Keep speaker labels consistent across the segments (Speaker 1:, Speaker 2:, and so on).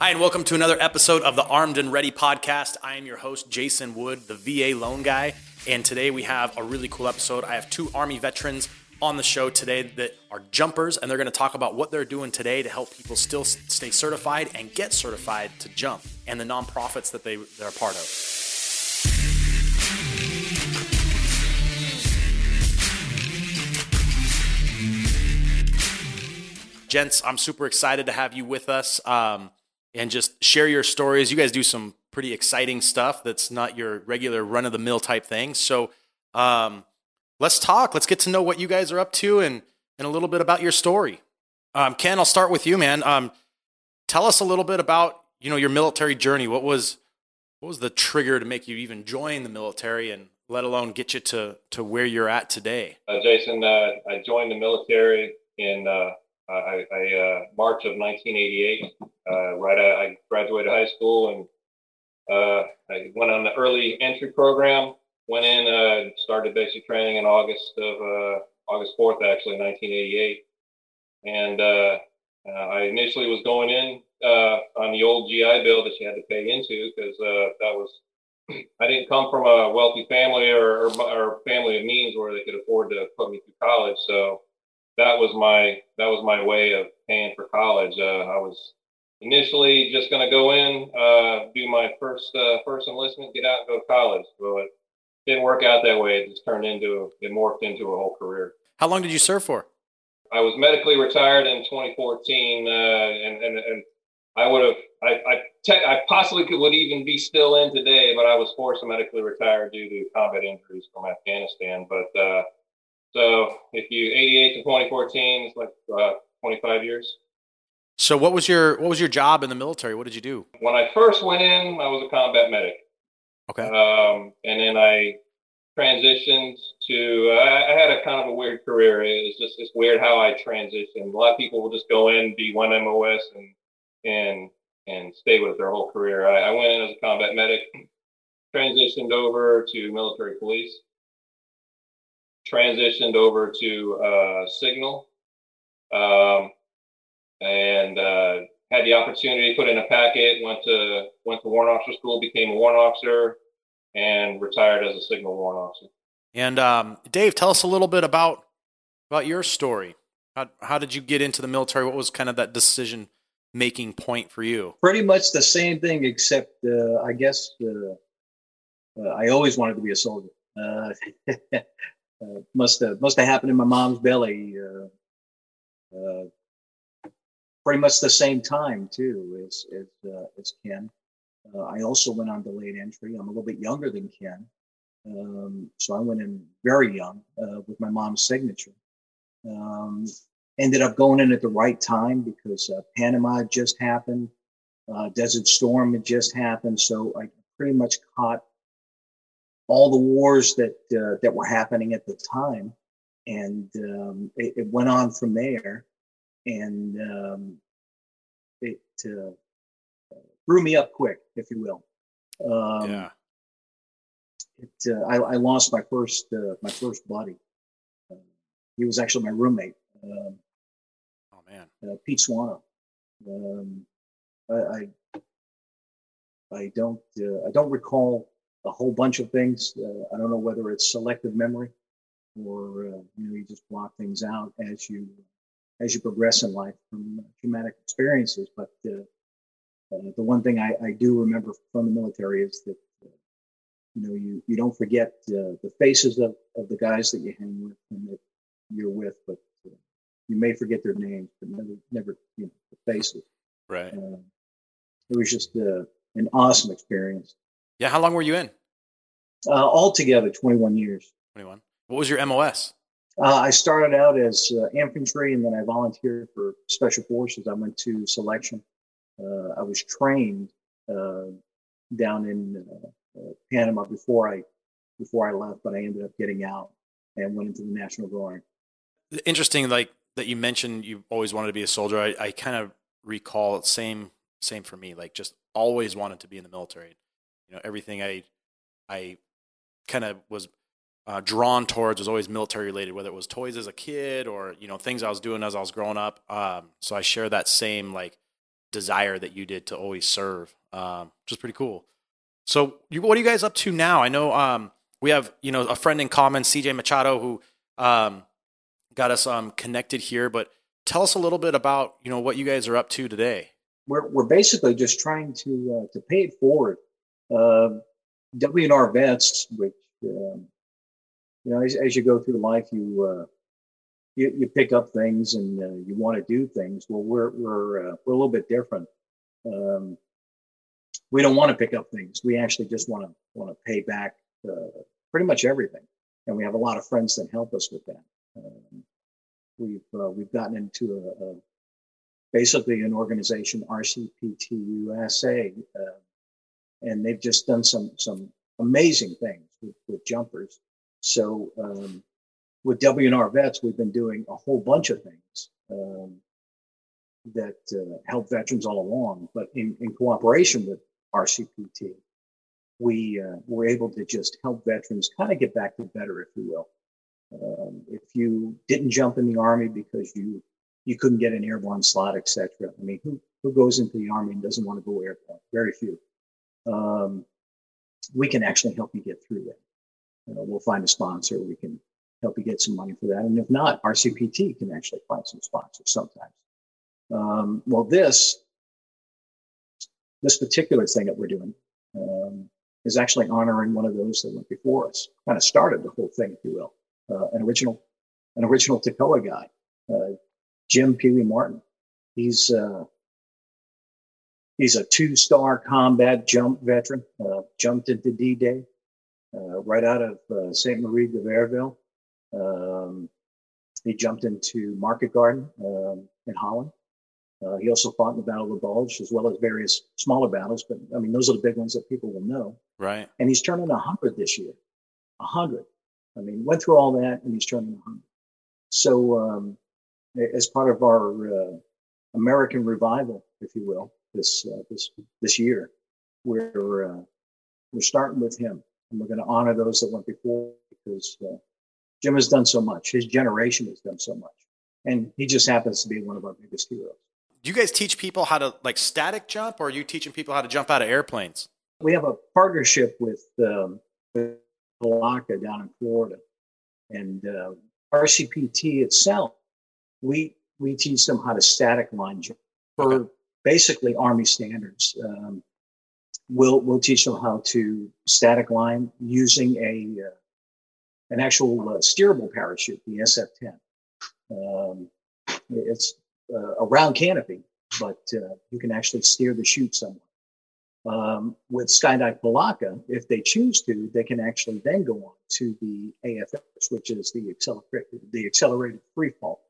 Speaker 1: Hi, and welcome to another episode of the Armed and Ready podcast. I am your host, Jason Wood, the VA loan guy. And today we have a really cool episode. I have two Army veterans on the show today that are jumpers, and they're going to talk about what they're doing today to help people still stay certified and get certified to jump and the nonprofits that they, they're a part of. Gents, I'm super excited to have you with us. Um, and just share your stories. You guys do some pretty exciting stuff that's not your regular run of the mill type thing. So um, let's talk. Let's get to know what you guys are up to and, and a little bit about your story. Um, Ken, I'll start with you, man. Um, tell us a little bit about you know your military journey. What was what was the trigger to make you even join the military, and let alone get you to to where you're at today?
Speaker 2: Uh, Jason, uh, I joined the military in uh, I, I uh, March of 1988. Uh, right, I, graduated high school and uh, I went on the early entry program. Went in, uh, started basic training in August of uh, August 4th, actually, 1988. And uh, I initially was going in on the old GI Bill that you had to pay into because that was I didn't come from a wealthy family or, or, or family of means where they could afford to put me through college. So that was my that was my way of paying for college. Uh, I was initially just going to go in, uh, do my first uh, first enlistment, get out, and go to college. But it didn't work out that way. It just turned into it morphed into a whole career.
Speaker 1: How long did you serve for?
Speaker 2: I was medically retired in 2014, uh, and, and and I would have I I, te- I possibly could would even be still in today, but I was forced to medically retire due to combat injuries from Afghanistan. But uh, so if you 88 to 2014, it's like uh, 25 years.
Speaker 1: So what was your what was your job in the military? What did you do?
Speaker 2: When I first went in, I was a combat medic.
Speaker 1: Okay.
Speaker 2: Um, and then I transitioned to. Uh, I had a kind of a weird career. It's just it's weird how I transitioned. A lot of people will just go in, be one MOS, and and and stay with their whole career. I, I went in as a combat medic, transitioned over to military police, transitioned over to uh, Signal, um, and uh, had the opportunity to put in a packet. Went to went to warrant officer school, became a warrant officer, and retired as a Signal warrant officer.
Speaker 1: And um, Dave, tell us a little bit about about your story. How how did you get into the military? What was kind of that decision making point for you?
Speaker 3: Pretty much the same thing, except uh, I guess uh, uh I always wanted to be a soldier. Uh, uh, must have must have happened in my mom's belly. Uh, uh, pretty much the same time too as as, uh, as Ken. I also went on delayed entry. I'm a little bit younger than Ken, um, so I went in very young uh, with my mom's signature. Um, ended up going in at the right time because Panama just happened. Desert Storm had just happened, so I pretty much caught all the wars that uh, that were happening at the time, and um, it, it, went on from there, and um, it uh, grew me up quick, if you will.
Speaker 1: Um, yeah.
Speaker 3: It, uh, I, I, lost my first uh, my first buddy. Uh, he was actually my roommate.
Speaker 1: Um, oh man,
Speaker 3: uh, Pete Swano. Um, I, I I don't I don't recall a whole bunch of things. Uh, I don't know whether it's selective memory or uh, you know you just block things out as you as you progress in life from traumatic experiences. But uh, uh the one thing I, I, do remember from the military is that uh, you know you you don't forget uh, the faces of, of the guys that you hang with and that you're with, but you may forget their names, but never never you know the faces.
Speaker 1: Right.
Speaker 3: it was just an awesome experience.
Speaker 1: Yeah. How long were you in?
Speaker 3: Uh, altogether, 21 years.
Speaker 1: 21. What was your MOS?
Speaker 3: Uh, I started out as uh, infantry and then I volunteered for special forces. I went to selection. Uh, I was trained uh, down in uh, Panama before I before I left, but I ended up getting out and went into the National Guard.
Speaker 1: Interesting, like that you mentioned, you always wanted to be a soldier. I, I kind of recall same same for me. Like just always wanted to be in the military. You know, everything I I kind of was uh, drawn towards was always military related, whether it was toys as a kid or you know things I was doing as I was growing up. Um, so I share that same like desire that you did to always serve, um, which is pretty cool. So, you, what are you guys up to now? I know um, we have you know a friend in common, CJ Machado, who um, got us um, connected here. But tell us a little bit about you know what you guys are up to today.
Speaker 3: We're we're basically just trying to uh, to pay it forward. Uh, WNR vets, which um, you know, as, as, you go through life, you uh, you, you pick up things and uh, you want to do things. Well, we're we're uh, we're a little bit different. Um, we don't want to pick up things. We actually just want to want to pay back uh, pretty much everything, and we have a lot of friends that help us with that. Um, we've uh, we've gotten into a, a, basically an organization, RCPT USA, uh, and they've just done some some amazing things with, with jumpers. So um, with WNR Vets, we've been doing a whole bunch of things um, that uh, help veterans all along, but in, in cooperation with RCPT, we uh, were able to just help veterans kind of get back to better, if you will. Um, if you didn't jump in the army because you you couldn't get an airborne slot, etc. I mean, who who goes into the army and doesn't want to go airborne? Very few. Um, we can actually help you get through that. Uh, we'll find a sponsor. We can help you get some money for that. And if not, RCPT can actually find some sponsors sometimes. Um, well, this this particular thing that we're doing um, is actually honoring one of those that went before us. Kind of started the whole thing, if you will. Uh, an original an original Toccoa guy, uh, Jim Pee Wee Martin. He's uh, he's a two star combat jump veteran. Uh, jumped into D Day uh, right out of uh, Saint Marie de Verville. Um, he jumped into Market Garden um, in Holland. Uh, he also fought in the Battle of the Bulge, as well as various smaller battles. But I mean, those are the big ones that people will know.
Speaker 1: Right.
Speaker 3: And he's turning 100 this year. 100. I mean, went through all that, and he's turning 100. So, um, as part of our uh, American revival, if you will, this uh, this this year, we're uh, we're starting with him, and we're going to honor those that went before because uh, Jim has done so much. His generation has done so much. And he just happens to be one of our biggest heroes.
Speaker 1: Do you guys teach people how to like static jump or are you teaching people how to jump out of airplanes?
Speaker 3: We have a partnership with, um, down in Florida. And uh, RCPT itself, we, we teach them how to static line jump for okay. Basically Army standards. Um, we'll, we'll teach them how to static line using a, uh, an actual uh, steerable parachute, the SF-10. Um, it's uh, a round canopy, but uh, you can actually steer the chute somewhere. Um, with Skydive Palatka, if they choose to, they can actually then go on to the AFF, which is the accelerated, the accelerated free fall.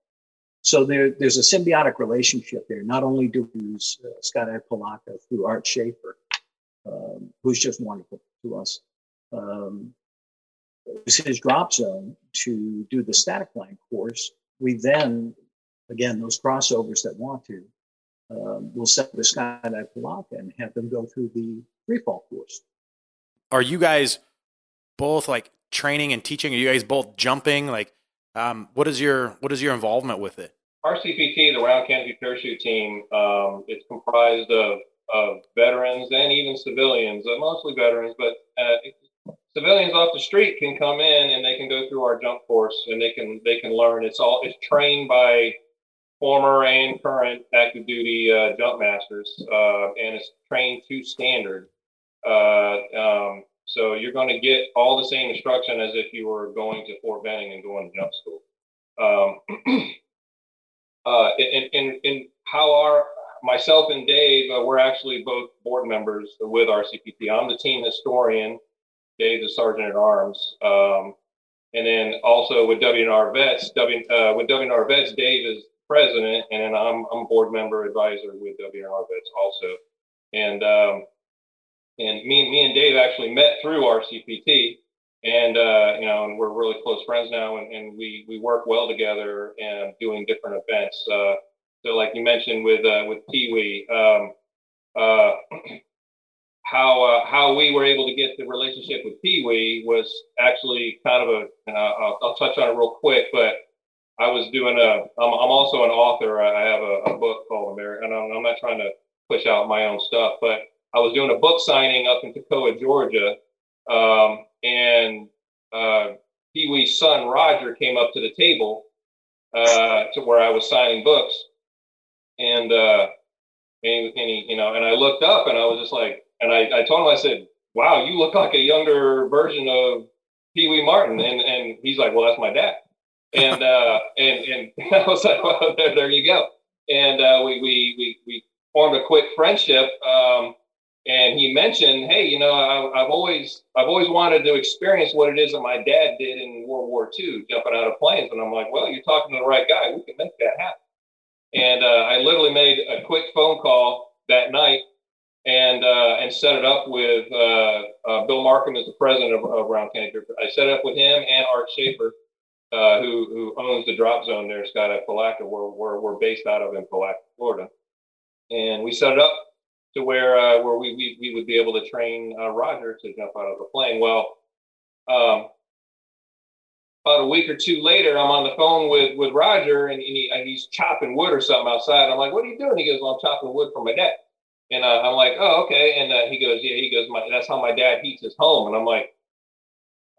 Speaker 3: So there, there's a symbiotic relationship there. Not only do we use uh, Skydive Palatka through Art Schaefer, um, who's just wonderful to us, um, his drop zone to do the static line course. We then, again, those crossovers that want to, um, will set the skydive Palatka and have them go through the free fall course.
Speaker 1: Are you guys both like training and teaching? Are you guys both jumping? Like, um, what is your what is your involvement with it?
Speaker 2: RCPT, the Round Canopy Parachute Team, um, it's comprised of, of veterans and even civilians, uh, mostly veterans, but uh, civilians off the street can come in and they can go through our jump course and they can they can learn. It's all it's trained by former and current active duty uh, jump masters, uh, and it's trained to standard. Uh, um, so you're going to get all the same instruction as if you were going to Fort Benning and going to jump school. Um, uh, in, in, in how our myself and Dave, uh, we're actually both board members with RCPT. I'm the team historian Dave the sergeant at arms. Um, and then also with WNR Vets, w, uh, with WNR Vets, Dave is president, and then I'm I'm board member advisor with WNR Vets also. And um, and me me and Dave actually met through RCPT, and uh, you know, and we're really close friends now, and, and we we work well together and doing different events. Uh, so like you mentioned with uh, with Pee Wee. Um, uh, how uh, how we were able to get the relationship with Pee Wee was actually kind of a. And I'll, I'll touch on it real quick, but I was doing a. I'm, I'm also an author. I have a, a book called American. And I'm, I'm, not trying to push out my own stuff. But I was doing a book signing up in Toccoa, Georgia, um, and uh, Pee Wee's son Roger came up to the table uh, to where I was signing books, and uh, and, and he, you know, and I looked up and I was just like, and I, I told him, I said, "Wow, you look like a younger version of Pee Wee Martin," and and he's like, "Well, that's my dad," and uh, and and I was like, "Well, there, there you go," and uh, we we we we formed a quick friendship. Um, and he mentioned, "Hey, you know, I, have always I've always wanted to experience what it is that my dad did in World War II, jumping out of planes." And I'm like, "Well, you're talking to the right guy. We can make that happen." And uh, I literally made a quick phone call that night and uh, and set it up with uh, uh Bill Markham as the president of, of Round Canopy. I set it up with him and Art Schaefer, uh, who who owns the drop zone there, Scott at Palatka, where, where we're based out of in Palatka, Florida. And we set it up to where uh, where we, we, we would be able to train Roger to jump out of the plane. Well, um, about a week or two later, I'm on the phone with with Roger, and, and, he, and he's chopping wood or something outside. I'm like, "What are you doing?" He goes, "Well, I'm chopping wood for my dad." And uh, I'm like, "Oh, okay." And uh, he goes, "Yeah." He goes, "That's how my dad heats his home." And I'm like,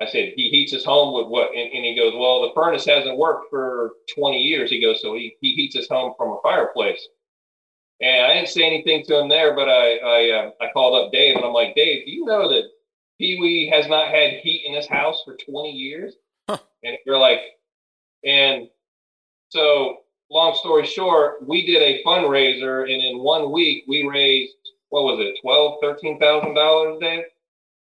Speaker 2: "I said he heats his home with what?" And, and, he goes, "Well, the furnace hasn't worked for 20 years." He goes, "So he he heats his home from a fireplace." And I didn't say anything to him there, but I I, uh, I called up Dave, and I'm like, "Dave, do you know that Pee Wee has not had heat in his house for 20 years?" And you're like, and so long story short, we did a fundraiser and in one week we raised, what was it, twelve, thirteen thousand dollars, Dave?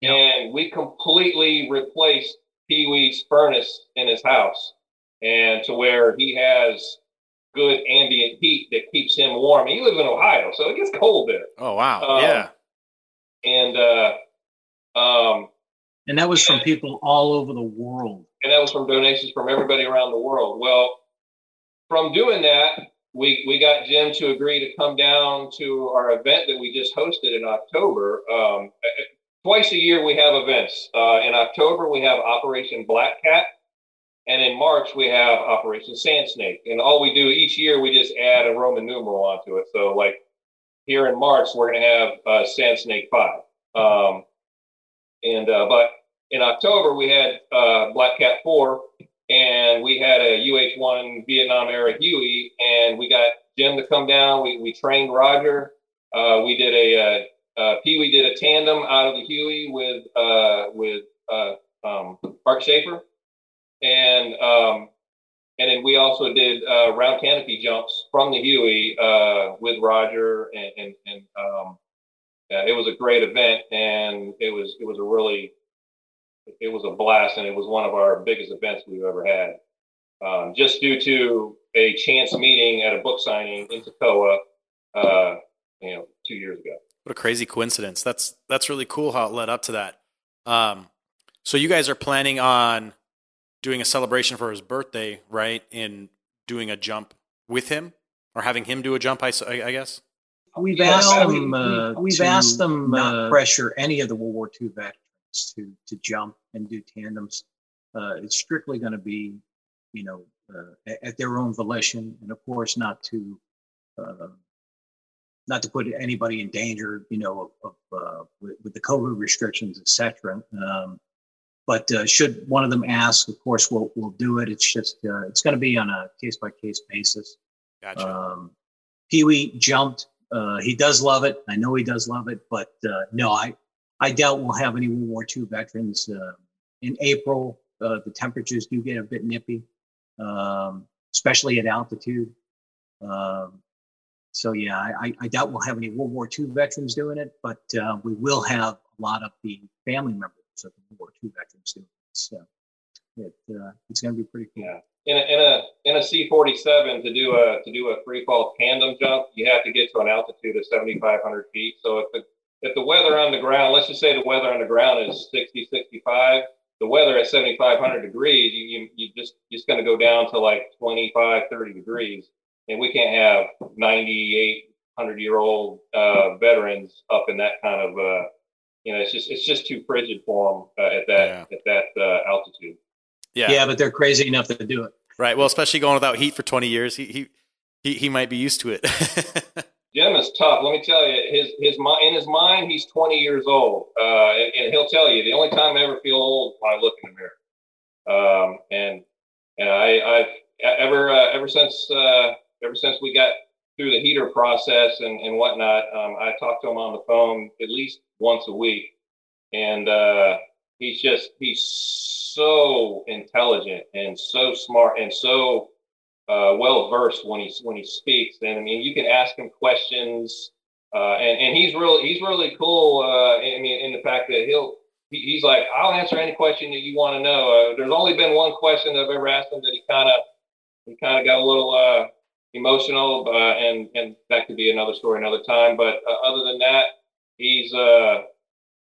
Speaker 2: Yep. And we completely replaced Pee Wee's furnace in his house and to where he has good ambient heat that keeps him warm. He lives in Ohio, so it gets cold there.
Speaker 1: Oh wow. Um, yeah.
Speaker 2: And uh um
Speaker 3: and that was from people all over the world.
Speaker 2: And that was from donations from everybody around the world. Well, from doing that, we, we got Jim to agree to come down to our event that we just hosted in October. Um, twice a year, we have events. Uh, in October, we have Operation Black Cat. And in March, we have Operation Sand Snake. And all we do each year, we just add a Roman numeral onto it. So, like here in March, we're going to have uh, Sand Snake 5. Um, and uh, but in October we had uh, Black Cat Four, and we had a UH-1 Vietnam era Huey, and we got Jim to come down. We we trained Roger. Uh, we did a uh, uh, Pee Wee did a tandem out of the Huey with uh, with uh, um, Art Schaefer, and um, and then we also did uh, round canopy jumps from the Huey uh, with Roger, and and, and um, uh, it was a great event, and it was it was a really it was a blast, and it was one of our biggest events we've ever had. Um, just due to a chance meeting at a book signing in Toccoa, uh, you know, two years ago.
Speaker 1: What a crazy coincidence! That's that's really cool how it led up to that. Um, so you guys are planning on doing a celebration for his birthday, right? And doing a jump with him, or having him do a jump, I, I guess.
Speaker 3: We've asked them. Uh, we've asked them not uh, pressure any of the World War II veterans to to jump and do tandems. Uh, it's strictly going to be, you know, uh, at their own volition, and of course, not to uh, not to put anybody in danger, you know, of, of uh, with, with, the COVID restrictions, etc. Um, but should one of them ask, of course, we'll we'll do it. It's just it's going to be on a case by case basis.
Speaker 1: Gotcha. Um,
Speaker 3: Pee Wee jumped uh, he does love it. I know he does love it, but uh, no, I I doubt we'll have any World War II veterans uh, in April. Uh, the temperatures do get a bit nippy, um, especially at altitude. Um, so yeah, I, I, doubt we'll have any World War II veterans doing it, but uh, we will have a lot of the family members the War veterans doing. So it, uh, it's going to be pretty cool.
Speaker 2: Yeah in a in a in a C forty seven to do a to do a free fall tandem jump, you have to get to an altitude of seventy five hundred feet. So if the if the weather on the ground, let's just say the weather on the ground is 60, 65, the weather at 7,500 degrees, you, you, you just, just going to go down to like 25, 30 degrees. And we can't have 9800 year old uh, veterans up in that kind of, uh, you know, it's just, it's just too frigid for them uh, at that, yeah. at that uh, altitude.
Speaker 3: Yeah. Yeah, but they're crazy enough to do it.
Speaker 1: Right. Well, especially going without heat for 20 years, he he he, he might be used to it.
Speaker 2: Jim is tough. Let me tell you, his his in his mind, he's 20 years old, uh, and, and, he'll tell you the only time I ever feel old when I look in the mirror. Um, and and I, I've ever uh, ever since uh, ever since we got through the heater process and, and whatnot, um, I talk to him on the phone at least once a week, and uh, he's just he's so intelligent and so smart and so uh, well versed when he when he speaks. And I mean, you can ask him questions, uh, and and he's really he's really cool. Uh, I mean, in the fact that he'll he's like, I'll answer any question that you want to know. Uh, there's only been one question that I've ever asked him that he kind of he kind of got a little uh, emotional, uh, and and that could be another story another time. But uh, other than that, he's uh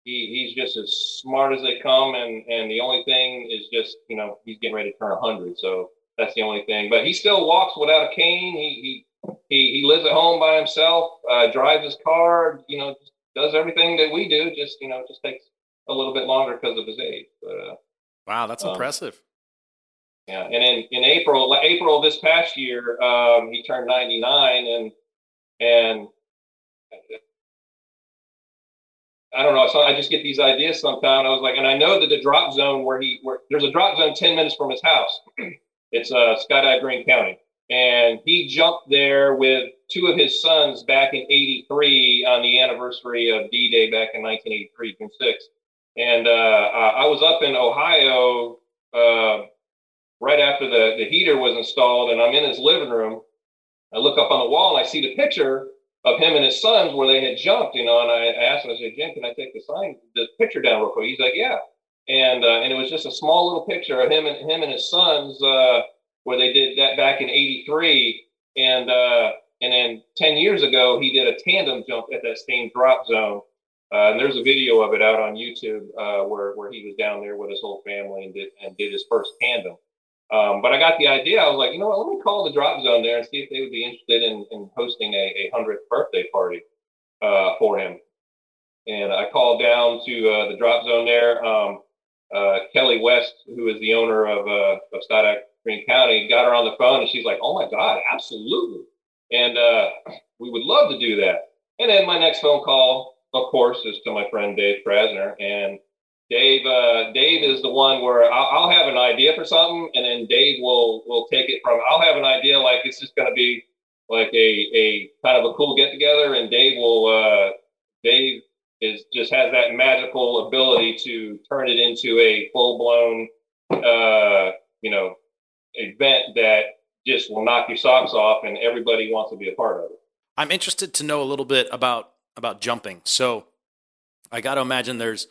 Speaker 2: he he's just as smart as they come, and and the only thing is just you know he's getting ready to turn hundred, so that's the only thing. But he still walks without a cane. He he he, he lives at home by himself, uh, drives his car, you know, does everything that we do. Just you know, just takes a little bit longer because of his age. But, uh,
Speaker 1: wow, that's um, impressive.
Speaker 2: Yeah, and in, in April, April this past year, um, he turned 99, and and I don't know. So I just get these ideas sometimes. I was like, and I know that the drop zone where he, where there's a drop zone 10 minutes from his house. it's uh, Skydive Greene County, and he jumped there with two of his sons back in '83 on the anniversary of D-Day back in 1983, June 6. And uh, I was up in Ohio. Uh, right after the, the heater was installed and I'm in his living room. I look up on the wall and I see the picture of him and his sons where they had jumped, you know, and I, asked him, I said, Jim, can I take the sign, the picture down real quick? He's like, yeah. And, uh, and it was just a small little picture of him and him and his sons, uh, where they did that back in 83. And, uh, and then 10 years ago, he did a tandem jump at that same drop zone. Uh, and there's a video of it out on YouTube uh, where, where he was down there with his whole family and did, and did his first tandem. Um, but I got the idea. I was like, you know what? Let me call the Drop Zone there and see if they would be interested in, in hosting a, a 100th birthday party uh, for him. And I called down to uh, the Drop Zone there. Um, uh, Kelly West, who is the owner of, uh, of Skydive Greene County, got her on the phone and she's like, oh my God, absolutely. And uh, we would love to do that. And then my next phone call, of course, is to my friend Dave Krasner. And Dave, uh, Dave is the one where I'll, I'll, have an idea for something, and then Dave will will take it from. I'll have an idea like it's just going to be like a a kind of a cool get together, and Dave will. Uh, Dave is just has that magical ability to turn it into a full blown, uh, you know, event that just will knock your socks off, and everybody wants to be a part of it.
Speaker 1: I'm interested to know a little bit about about jumping. So, I got to imagine there's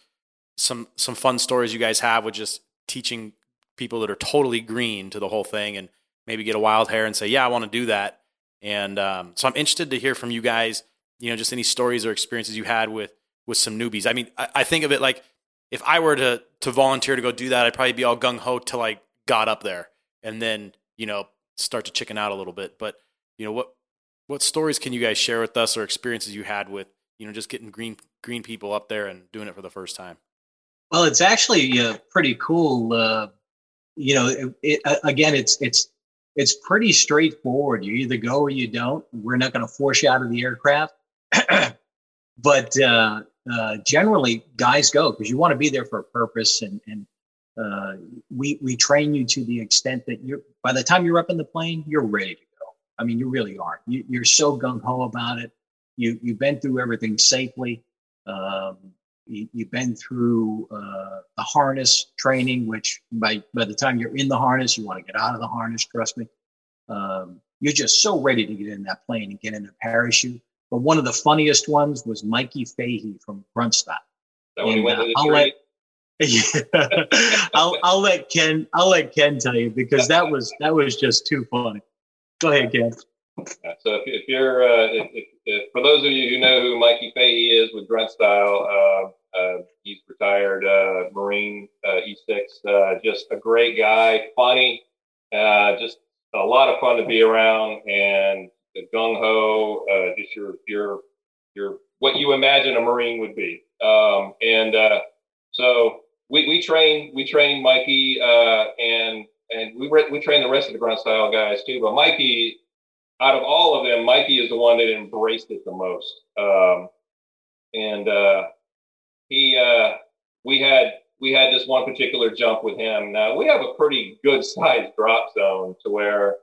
Speaker 1: some some fun stories you guys have with just teaching people that are totally green to the whole thing and maybe get a wild hair and say, yeah, I want to do that. And um, so I'm interested to hear from you guys, you know, just any stories or experiences you had with with some newbies. I mean, I, I think of it like if I were to to volunteer to go do that, I'd probably be all gung ho till I got up there, and then you know start to chicken out a little bit. But you know what what stories can you guys share with us or experiences you had with you know just getting green green people up there and doing it for the first time?
Speaker 3: Well, it's actually uh, pretty cool. Uh, you know, it, it, again, it's it's it's pretty straightforward. You either go or you don't. We're not going to force you out of the aircraft, but uh, uh, generally, guys go because you want to be there for a purpose, and and uh, we we train you to the extent that you're. By the time you're up in the plane, you're ready to go. I mean, you really are. You, are so gung ho about it. You you've been through everything safely. Um, you, have been through uh, the harness training, which by by the time you're in the harness, you want to get out of the harness. Trust me, um, you're just so ready to get in that plane and get in a parachute. But one of the funniest ones was Mikey Fahey from Grunt Style.
Speaker 2: And, uh, I'll let
Speaker 3: I'll, I'll let Ken I'll let Ken tell you because that was that was just too funny. Go ahead, Ken.
Speaker 2: So if, if you're uh, if, if, for those of you who know who Mikey Fahey is with Grunt Style, uh, uh, he's retired uh, Marine uh, E6. Uh, just a great guy, funny, uh, just a lot of fun to be around, and gung ho. Uh, just your your your what you imagine a Marine would be. Um, and so we, we train we train Mikey and and we re- we train the rest of the grunt style guys too. But Mikey out of all of them, Mikey is the one that embraced it the most. Um, and uh, he, uh, we had we had this one particular jump with him. Now we have a pretty good sized drop zone to where,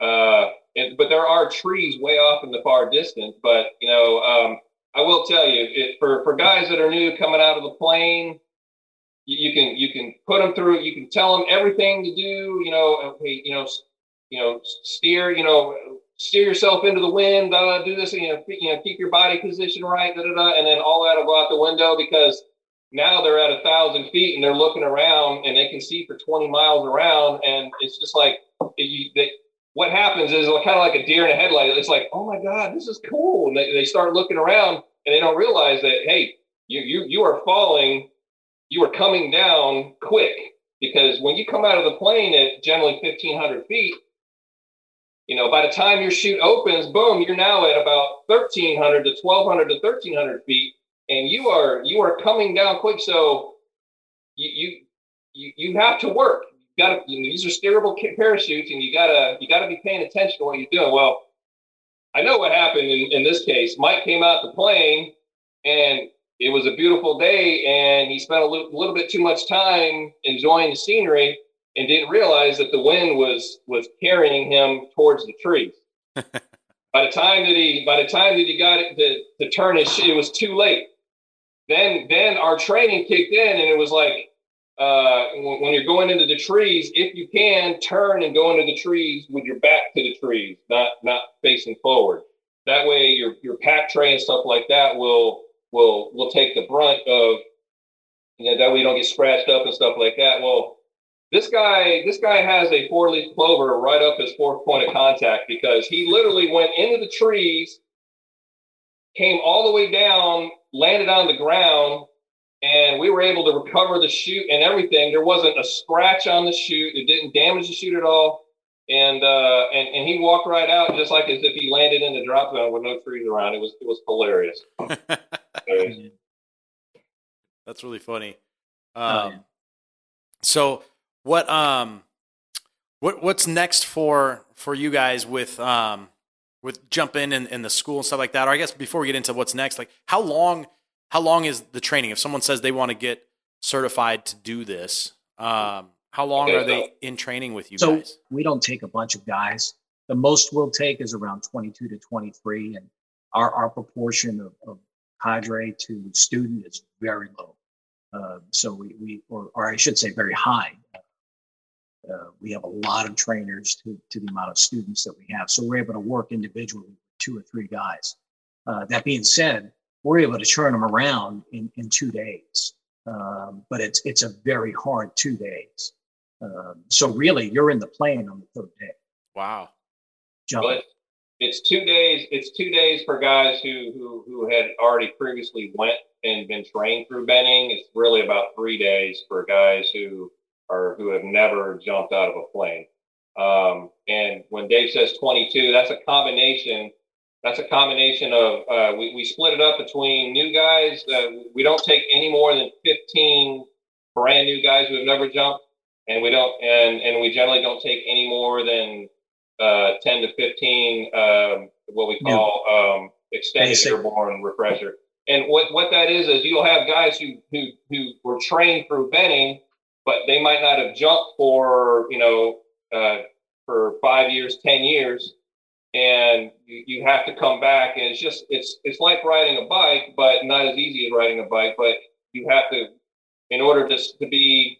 Speaker 2: uh, and, but there are trees way off in the far distance. But you know, um, I will tell you, it, for for guys that are new coming out of the plane, you, you, can you can put them through. You can tell them everything to do. You know, hey, you know, you know, steer. You know, steer yourself into the wind. Uh, do this. You know, you know, keep your body position right. Da, da, da, and then all that will go out the window because now they're at a thousand feet and they're looking around and they can see for 20 miles around and it's just like you, they, what happens is kind of like a deer in a headlight it's like oh my god this is cool and they, they start looking around and they don't realize that hey you you you are falling you are coming down quick because when you come out of the plane at generally 1500 feet you know by the time your chute opens boom you're now at about 1300 to 1200 to 1300 feet and you are you are coming down quick. So you you you, have to work. You got to you know, these are steerable parachutes, and you gotta you gotta be paying attention to what you're doing. Well, I know what happened in, in this case. Mike came out the plane, and it was a beautiful day, and he spent a little, little bit too much time enjoying the scenery, and didn't realize that the wind was was carrying him towards the trees. by the time that he by the time that he got it to, to turn his it was too late then then our training kicked in and it was like uh, when, you're going into the trees, if you can turn and go into the trees with your back to the trees, not not facing forward. That way, your your pack tray and stuff like that will will will take the brunt of you know that way you don't get scratched up and stuff like that. Well, this guy this guy has a four leaf clover right up his fourth point of contact because he literally went into the trees, came all the way down landed on the ground and we were able to recover the chute and everything. There wasn't a scratch on the chute. It didn't damage the chute at all. And, uh, and, and he walked right out just like as if he landed in the drop zone with no trees around. It was, it was hilarious.
Speaker 1: That's really funny. Um, oh, yeah. so what, um, what, what's next for, for you guys with, um, with jump in and, the school and stuff like that? Or I guess before we get into what's next, like how long how long is the training? If someone says they want to get certified to do this, um, how long are they in training with you
Speaker 3: so
Speaker 1: guys?
Speaker 3: We don't take a bunch of guys. The most we'll take is around 22 to 23, and our, our proportion of, of cadre to student is very low. Uh, so we, we or, or I should say very high. Uh, we have a lot of trainers to, to the amount of students that we have. So we're able to work individually with two or three guys. Uh, that being said, we're able to turn them around in, in two days. Um, but it's it's a very hard two days. Um, so really, you're in the plane on the third day.
Speaker 1: Wow.
Speaker 2: But it's two days. It's two days for guys who who who had already previously went and been trained through Benning. It's really about three days for guys who or who have never jumped out of a plane. Um, and when Dave says 22, that's a combination. That's a combination of uh, we, we split it up between new guys. Uh, we don't take any more than 15 brand new guys who have never jumped, and we don't and and we generally don't take any more than uh, 10 to 15 um, what we call um, extended Basic. airborne refresher. And what, what that is is you'll have guys who who who were trained through Benning but they might not have jumped for you know uh, for five years, ten years, and you, you have to come back. And it's just it's it's like riding a bike, but not as easy as riding a bike. But you have to, in order to to be.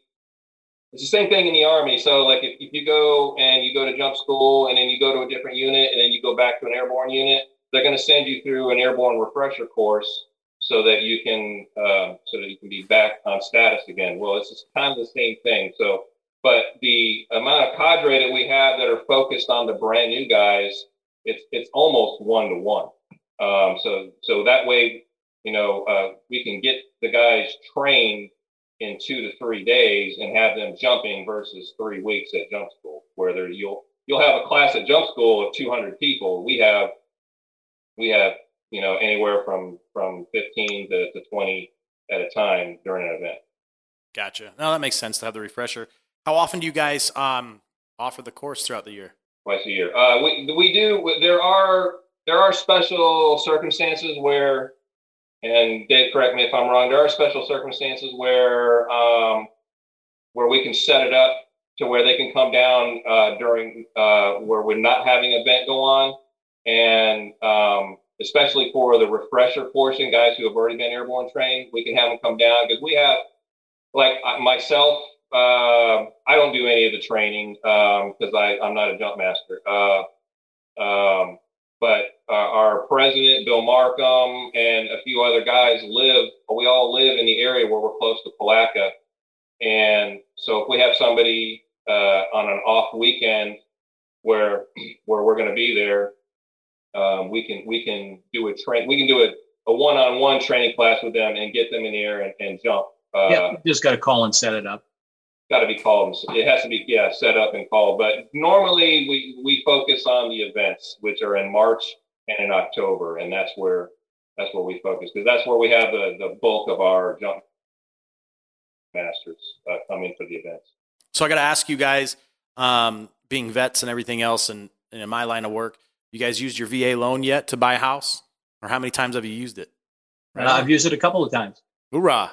Speaker 2: It's the same thing in the army. So, like, if, if you go and you go to jump school, and then you go to a different unit, and then you go back to an airborne unit, they're going to send you through an airborne refresher course so that you can um, so that you can be back on status again. Well, it's kind of the same thing. So, but the amount of cadre that we have that are focused on the brand new guys, it's it's almost one to one. So so that way, you know, uh, we can get the guys trained in two to three days and have them jumping versus three weeks at jump school, where there you'll you'll have a class at jump school of 200 people. We have we have you know, anywhere from from 15 to, to 20 at a time during an event.
Speaker 1: Gotcha. Now that makes sense to have the refresher. How often do you guys um, offer the course throughout the year?
Speaker 2: Twice a year. Uh, we we do. There are there are special circumstances where, and Dave, correct me if I'm wrong. There are special circumstances where um, where we can set it up to where they can come down uh, during uh, where we're not having an event go on, and um, especially for the refresher portion, guys who have already been airborne trained, we can have them come down because we have, like myself, uh, I don't do any of the training because um, I'm not a jump master. Uh, um, but uh, our president, Bill Markham, and a few other guys live. We all live in the area where we're close to Palatka, and so if we have somebody uh, on an off weekend where where we're going to be there, um, we can we can do a train we can do a, a one-on-one training class with them and get them in the air and, and jump.
Speaker 3: Uh, yeah, just got to call and set it up.
Speaker 2: Got to be called. It has to be yeah set up and called. But normally we we focus on the events which are in March and in October, and that's where that's where we focus because that's where we have the the bulk of our jump masters uh, coming for the events.
Speaker 1: So I got to ask you guys, um, being vets and everything else, and, and in my line of work, you guys used your VA loan yet to buy a house, or how many times have you used it?
Speaker 3: Right uh, I've used it a couple of times.
Speaker 1: Hoorah!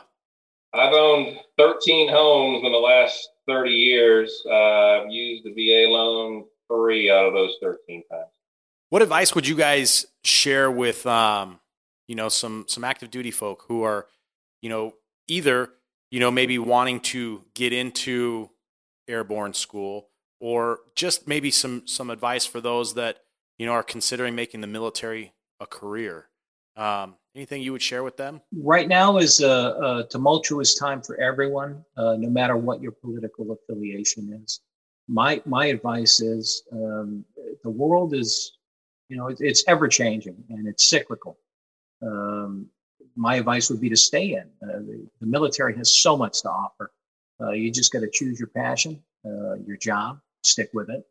Speaker 2: I've owned 13 homes in the last 30 years. Uh, I've used the VA loan three out of those 13 times.
Speaker 1: What advice would you guys share with, um, you know, some some active duty folk who are, you know, either you know maybe wanting to get into airborne school or just maybe some some advice for those that you know are considering making the military a career. Um, anything you would share with them?
Speaker 3: Right now is a, a tumultuous time for everyone uh, no matter what your political affiliation is. My my advice is um, the world is you know it, it's ever changing and it's cyclical. Um, my advice would be to stay in. Uh, the, the military has so much to offer. Uh, you just got to choose your passion, uh, your job, stick with it.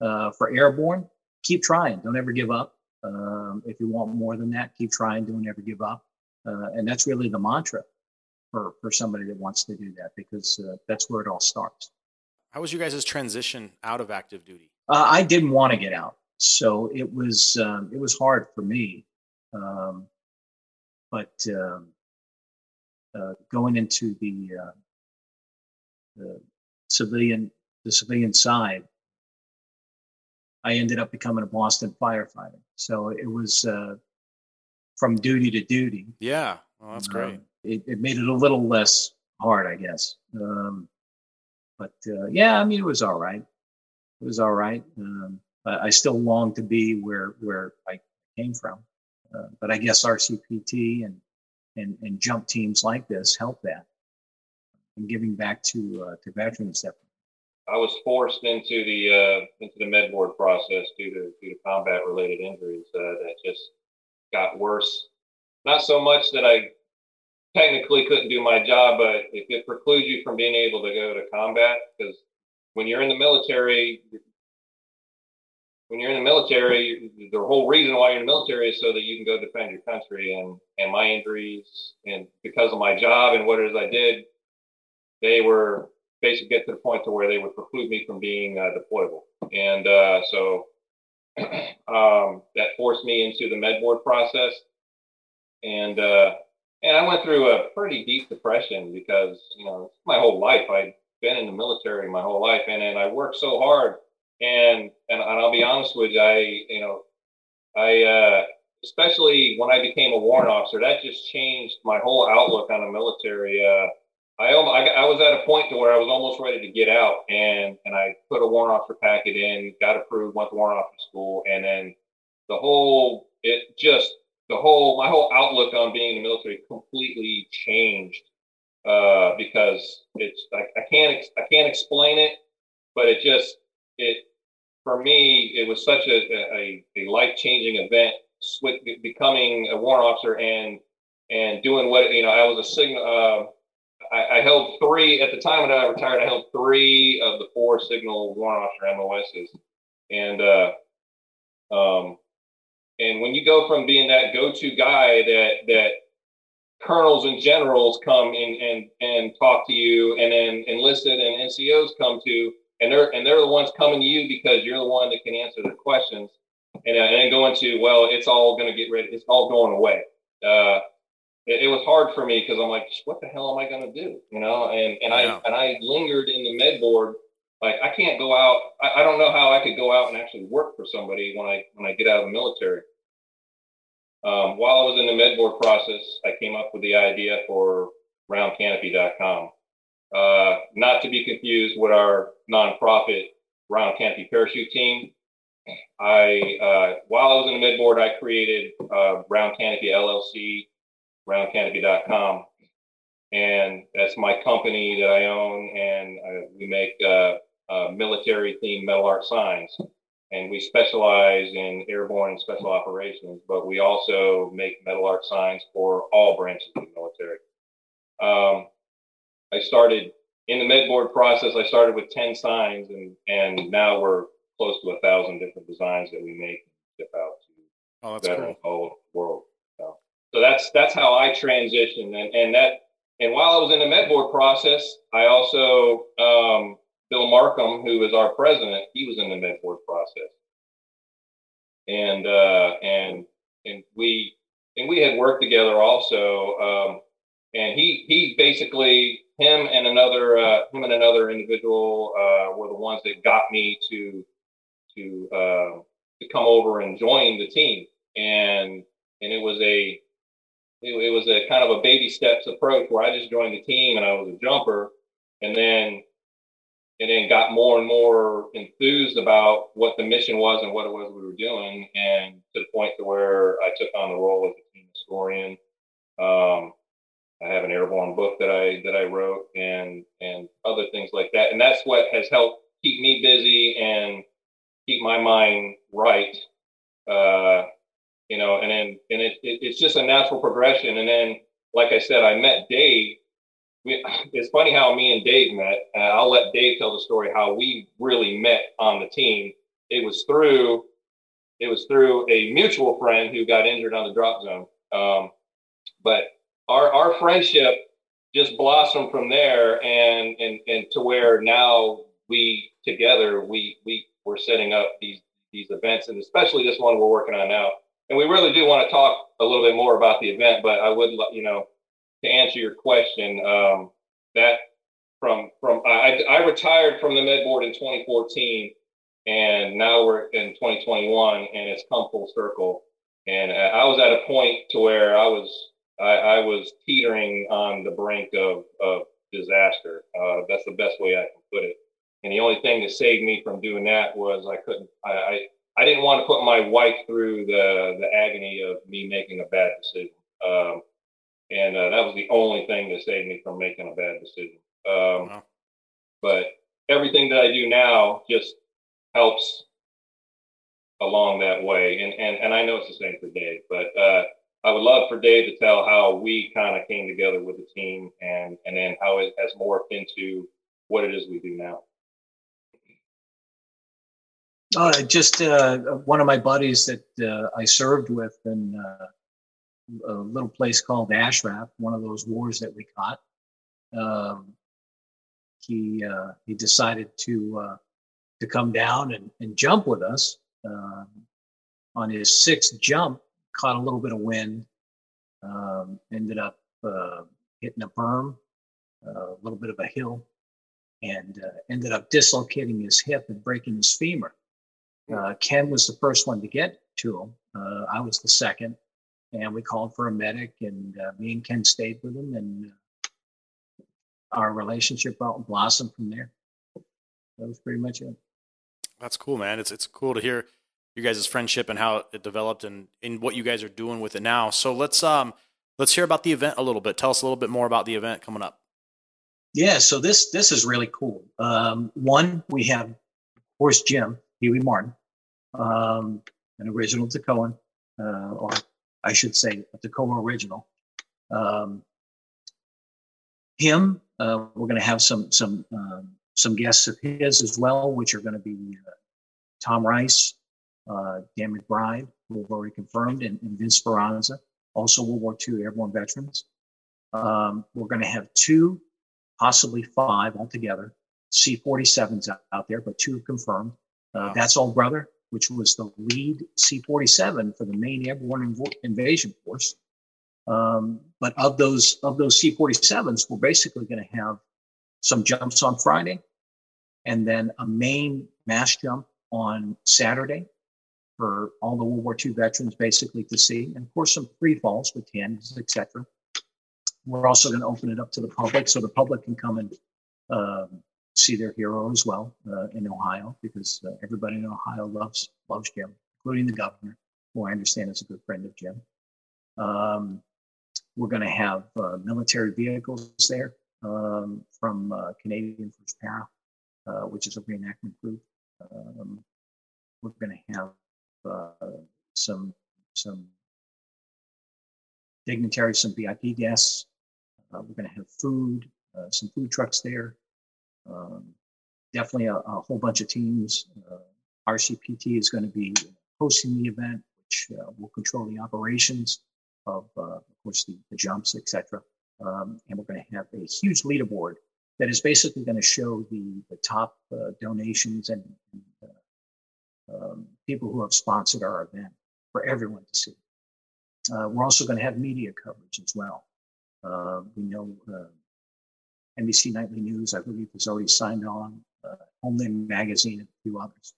Speaker 3: Uh, for airborne, keep trying. Don't ever give up. Um, if you want more than that, keep trying. Don't ever give up. Uh, and that's really the mantra for, for somebody that wants to do that because uh, that's where it all starts.
Speaker 1: How was you guys' transition out of active duty?
Speaker 3: Uh, I didn't want to get out, so it was um, it was hard for me. Um, but um, going into the the civilian the civilian side, I ended up becoming a Boston firefighter. So it was uh, from duty to duty.
Speaker 1: Yeah, well, that's great.
Speaker 3: Um, it, it, made it a little less hard, I guess. Um, but uh, yeah, I mean, it was all right. It was all right. Um, I still long to be where where I came from. Uh, but I guess RCPT and, and and jump teams like this help that and giving back to uh, to veterans that
Speaker 2: I was forced into the uh, into the med board process due to due to combat related injuries uh, that just got worse. Not so much that I technically couldn't do my job, but if it precludes you from being able to go to combat, because when you're in the military, when you're in the military, the whole reason why you're in the military is so that you can go defend your country. And and my injuries, and because of my job and what it is I did, they were basically get to the point to where they would preclude me from being uh, deployable. And uh, so um, that forced me into the med board process. And uh, and I went through a pretty deep depression because you know my whole life I'd been in the military my whole life, and and I worked so hard. And and, and I'll be honest with you, I you know I uh, especially when I became a warrant officer, that just changed my whole outlook on the military. Uh, I, I was at a point to where I was almost ready to get out, and and I put a warrant officer packet in, got approved, went to warrant officer school, and then the whole it just the whole my whole outlook on being in the military completely changed uh, because it's I, I can't I can't explain it, but it just it for me it was such a a, a life changing event, becoming a warrant officer and and doing what you know I was a signal. Uh, I, I, held three at the time when I retired. I held three of the four signal warrant officer MOSs, and uh, um, and when you go from being that go-to guy that that colonels and generals come in and and talk to you, and then enlisted and NCOs come to, and they're and they're the ones coming to you because you're the one that can answer the questions, and uh, and then going to well, it's all going to get ready, it's all going away. Uh, it, it, was hard for me because I'm like, what the hell am I going to do? You know, and and yeah. I and I lingered in the med board. Like I can't go out. I, I don't know how I could go out and actually work for somebody when I when I get out of the military. Um, while I was in the med board process, I came up with the idea for roundcanopy.com. Uh, not to be confused with our nonprofit Round Canopy Parachute Team. I, uh, while I was in the med board, I created uh, Round Canopy LLC, roundcanopy.com. And that's my company that I own. And uh, we make uh, uh, military themed metal art signs. And we specialize in airborne special operations, but we also make metal art signs for all branches of the military. Um, I started in the med board process. I started with 10 signs and, and now we're close to a thousand different designs that we make and ship out to
Speaker 1: oh, that's
Speaker 2: cool. all over the world. So, so that's, that's how I transitioned. And, and that, and while I was in the med board process, I also, um, Bill Markham, who is our president, he was in the med board process. And, uh, and, and we, and we had worked together also. Um, and he he basically him and another uh, him and another individual uh, were the ones that got me to to uh, to come over and join the team and and it was a it, it, was a kind of a baby steps approach where I just joined the team and I was a jumper and then and then got more and more enthused about what the mission was and what it was we were doing and to the point to where I took on the role of a team historian um, I have an airborne book that I that I wrote and and other things like that. And that's what has helped keep me busy and keep my mind right. Uh, you know, and then and it, it, it's just a natural progression. And then, like I said, I met Dave. We, it's funny how me and Dave met. Uh, I'll let Dave tell the story how we really met on the team. It was through it was through a mutual friend who got injured on the drop zone. Um, but our our friendship just blossomed from there and and and to where now we together we we we're setting up these these events and especially this one we're working on now and we really do want to talk a little bit more about the event but i would you know to answer your question um, that from from I, I retired from the med board in 2014 and now we're in 2021 and it's come full circle and i was at a point to where i was I, I was teetering on the brink of, of disaster. Uh, that's the best way I can put it. And the only thing that saved me from doing that was I couldn't, I, I, didn't want to put my wife through the, the agony of me making a bad decision. Um, and uh, that was the only thing that saved me from making a bad decision. Um, wow. But everything that I do now just helps along that way. And, and, and I know it's the same for Dave, but uh, I would love for Dave to tell how we kind of came together with the team and and then how it has morphed into what it is we do now.
Speaker 3: Uh, just uh, one of my buddies that uh, I served with in uh, a little place called Ashraf, one of those wars that we caught. Um, he uh, he decided to uh, to come down and, and jump with us. Um, on his sixth jump, caught a little bit of wind, um, ended up hitting a berm, a little bit of a hill, and ended up dislocating his hip and breaking his femur. Uh, Ken was the first one to get to him. Uh, I was the second, and we called for a medic, and uh, me and Ken stayed with him, and our relationship blossomed from there. That was pretty much it.
Speaker 1: That's cool, man. It's it's cool to hear you guys' friendship and how it developed and, and what you guys are doing with it now. So let's um let's hear about the event a little bit. Tell us a little bit more about the event coming up.
Speaker 3: Yeah, so this this is really cool. Um, one, we have of course Jim Pee Wee Martin, um, an original Toccoan, uh, or I should say a Toccoa original. Um, him, uh, we're going to have some some um, some guests of his as well, which are going to be uh, Tom Rice, uh, Dan McBride, who we've already confirmed, and, and Vince Speranza, also World War II airborne veterans. Um, we're going to have two, possibly five altogether, C-47s out there, but two confirmed. Uh, That's All Brother, which was the lead C-47 for the main airborne inv- invasion force. Um, but of those of those C-47s, we're basically going to have some jumps on Friday, and then a main mass jump on Saturday for all the World War II veterans basically to see, and of course some free falls with tens, etc. We're also going to open it up to the public so the public can come and um, see their hero as well uh, in Ohio because uh, everybody in Ohio loves loves Jim, including the governor, who I understand is a good friend of Jim. Um, we're going to have uh, military vehicles there um, from uh, Canadian First Para, uh, which is a reenactment group. Um, we're going to have uh, some some dignitaries, some VIP guests. we're going to have food, some food trucks there. Um, definitely a, a, whole bunch of teams. Uh, RCPT is going to be hosting the event, which uh, will control the operations of, uh, of course, the, the jumps, etc. Um, and we're going to have a huge leaderboard that is basically going to show the, the top uh, donations and, and uh, um, people who have sponsored our event for everyone to see. Uh, we're also going to have media coverage as well. we know NBC Nightly News, I believe, has already signed on. Uh, Homeland Magazine and a few others.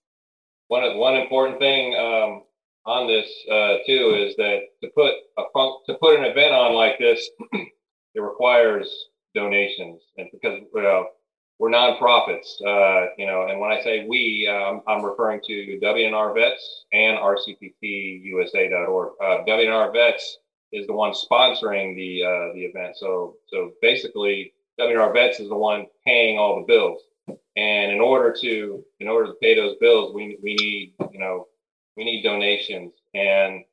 Speaker 2: One one important thing um, on this uh, too is that to put a to put an event on like this, it requires donations, and because well, we're nonprofits, uh, you know, and when I say we, um, I'm referring to WNR Vets and RCPTUSA.org. Uh, WNR Vets is the one sponsoring the uh, the event, so so basically WNR Vets is the one paying all the bills. And in order to in order to pay those bills, we we need you know we need donations. And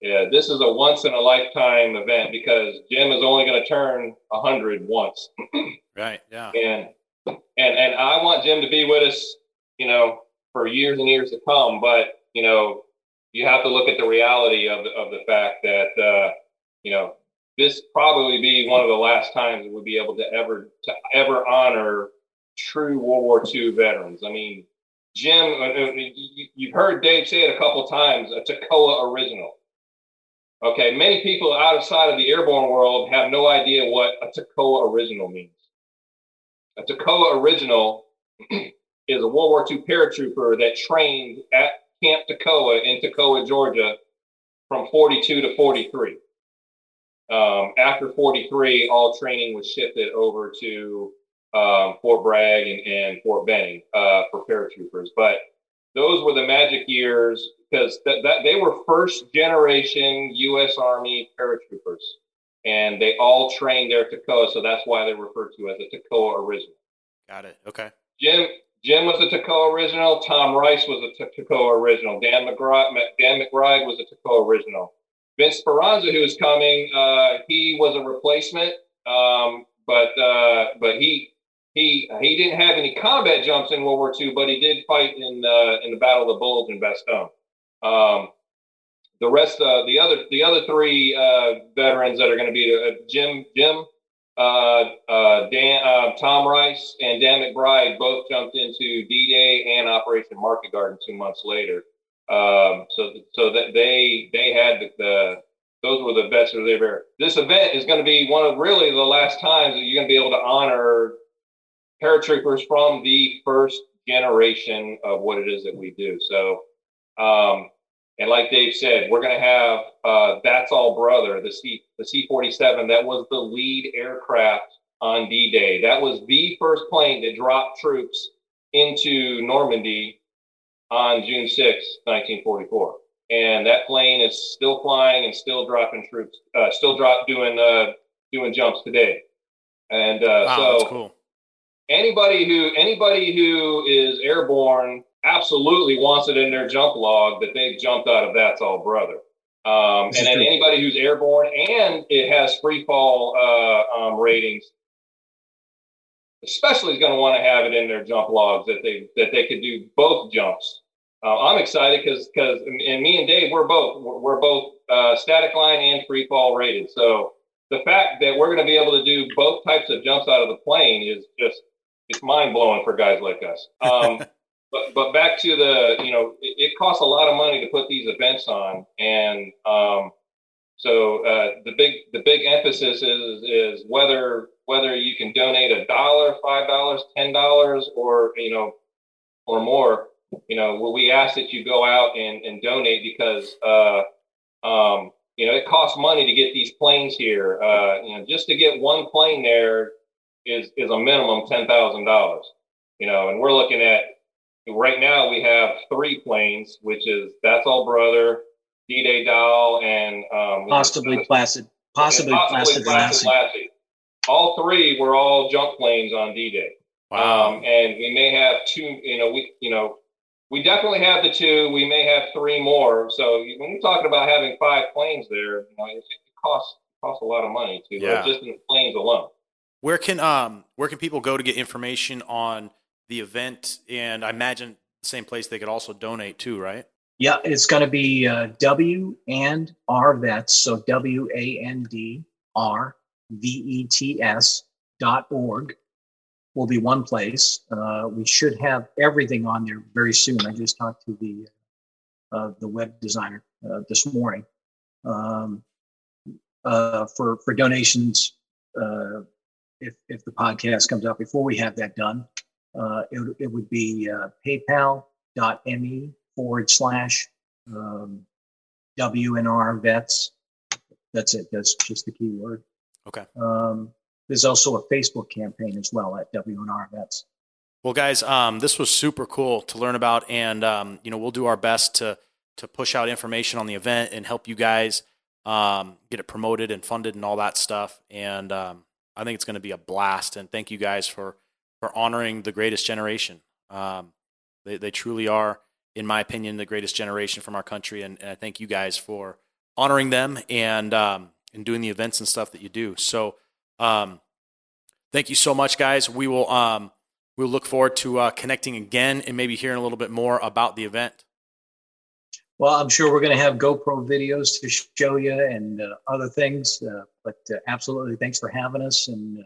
Speaker 2: yeah, this is a once in a lifetime event because Jim is only going to turn hundred once.
Speaker 1: right. Yeah.
Speaker 2: And and and I want Jim to be with us, you know, for years and years to come. But you know, you have to look at the reality of of the fact that uh, you know this probably be one of the last times we'll be able to ever to ever honor true World War II veterans. I mean, Jim, uh, uh, you've heard Dave say it a couple times, a Toccoa original. Okay, many people outside of the airborne world have no idea what a Toccoa original means. A Toccoa original is a World War II paratrooper that trained at Camp Toccoa in Toccoa, Georgia from 42 to 43. Um, after 43, all training was shifted over to um, Fort Bragg and, and Fort Benning uh, for paratroopers. But those were the magic years because th- that they were first generation U.S. Army paratroopers, and they all trained there at Toccoa, so that's why they're referred to as a Toccoa original.
Speaker 1: Got it. Okay.
Speaker 2: Jim Jim was a Toccoa original. Tom Rice was a Toccoa original. Dan McBride, Dan McBride was a Toccoa original. Vince Speranza, who is coming, uh, he was a replacement, um, but uh, but he he he didn't have any combat jumps in World War II, but he did fight in uh, in the Battle of the Bulge in Bastogne. Um, the rest, uh, the other the other three uh, veterans that are going to be uh, Jim Jim. Dan, Tom Rice and Dan McBride both jumped into D-Day and Operation Market Garden two months later. Um, so so that they they had the, the those were the best of their This event is going to be one of really the last times that you're going to be able to honor paratroopers from the first generation of what it is that we do. So, um, and like Dave said, we're going to have uh, that's all brother the C the C forty seven that was the lead aircraft on D Day. That was the first plane to drop troops into Normandy on June 6, 1944. And that plane is still flying and still dropping troops, uh, still drop doing uh, doing jumps today. And uh, wow, so cool. anybody who anybody who is airborne absolutely wants it in their jump log that they've jumped out of that's all brother. Um, and then anybody who's airborne and it has free fall uh, um, ratings especially is going to want to have it in their jump logs that they that they could do both jumps. Uh, I'm excited because because and me and Dave we're both we're both uh, static line and free fall rated. So the fact that we're going to be able to do both types of jumps out of the plane is just it's mind blowing for guys like us. Um, but but back to the you know it, it, costs a lot of money to put these events on, and um, so uh, the big the big emphasis is is whether whether you can donate a dollar, five dollars, ten dollars, or you know or more. You know, we ask that you go out and, and donate because uh, um, you know it costs money to get these planes here. Uh, you know, just to get one plane there is is a minimum ten thousand dollars. You know, and we're looking at right now we have three planes, which is that's all brother, D Day Doll, and um,
Speaker 3: possibly Placid, possibly, possibly Placid, Placid Lassie.
Speaker 2: All three were all junk planes on D Day. Wow. Um, and we may have two. You know, we you know we definitely have the two. We may have three more. So when you're talking about having five planes there, you know, it, costs costs a lot of money to yeah. just in the planes alone.
Speaker 1: Where can um where can people go to get information on the event? And I imagine the same place they could also donate too, right?
Speaker 3: Yeah, it's going to be uh, W and R Vets. So W A N D R V E T S dot org will be one place. Uh, we should have everything on there very soon. I just talked to the uh, the web designer uh, this morning. Um, uh, for for donations, uh, if if the podcast comes out before we have that done, uh, it, it would be PayPal.me forward slash um, WNR vets. That's it. That's just the key word.
Speaker 1: Okay.
Speaker 3: Um, there's also a Facebook campaign as well at WNR Vets.
Speaker 1: Well, guys, um, this was super cool to learn about, and um, you know we'll do our best to to push out information on the event and help you guys um, get it promoted and funded and all that stuff. And um, I think it's going to be a blast. And thank you guys for for honoring the greatest generation. Um, they they truly are, in my opinion, the greatest generation from our country. And, and I thank you guys for honoring them and um, and doing the events and stuff that you do. So. Um, thank you so much, guys. We will um, we'll look forward to uh, connecting again and maybe hearing a little bit more about the event.
Speaker 3: Well, I'm sure we're going to have GoPro videos to show you and uh, other things. Uh, but uh, absolutely, thanks for having us. And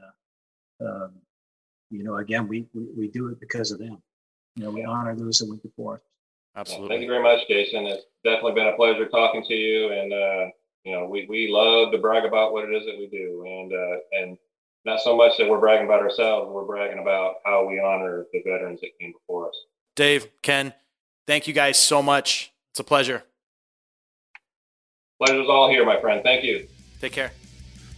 Speaker 3: uh, um, you know, again, we, we, we do it because of them. You know, we honor those that went before us.
Speaker 1: Absolutely.
Speaker 2: Well, thank you very much, Jason. It's definitely been a pleasure talking to you, and uh, you know, we, we love to brag about what it is that we do. And, uh, and not so much that we're bragging about ourselves, we're bragging about how we honor the veterans that came before us.
Speaker 1: Dave, Ken, thank you guys so much. It's a pleasure.
Speaker 2: Pleasure's all here, my friend. Thank you.
Speaker 1: Take care.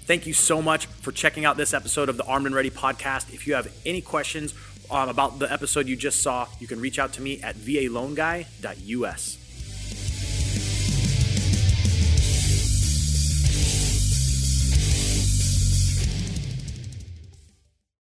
Speaker 1: Thank you so much for checking out this episode of the Armed and Ready podcast. If you have any questions um, about the episode you just saw, you can reach out to me at valoanguy.us.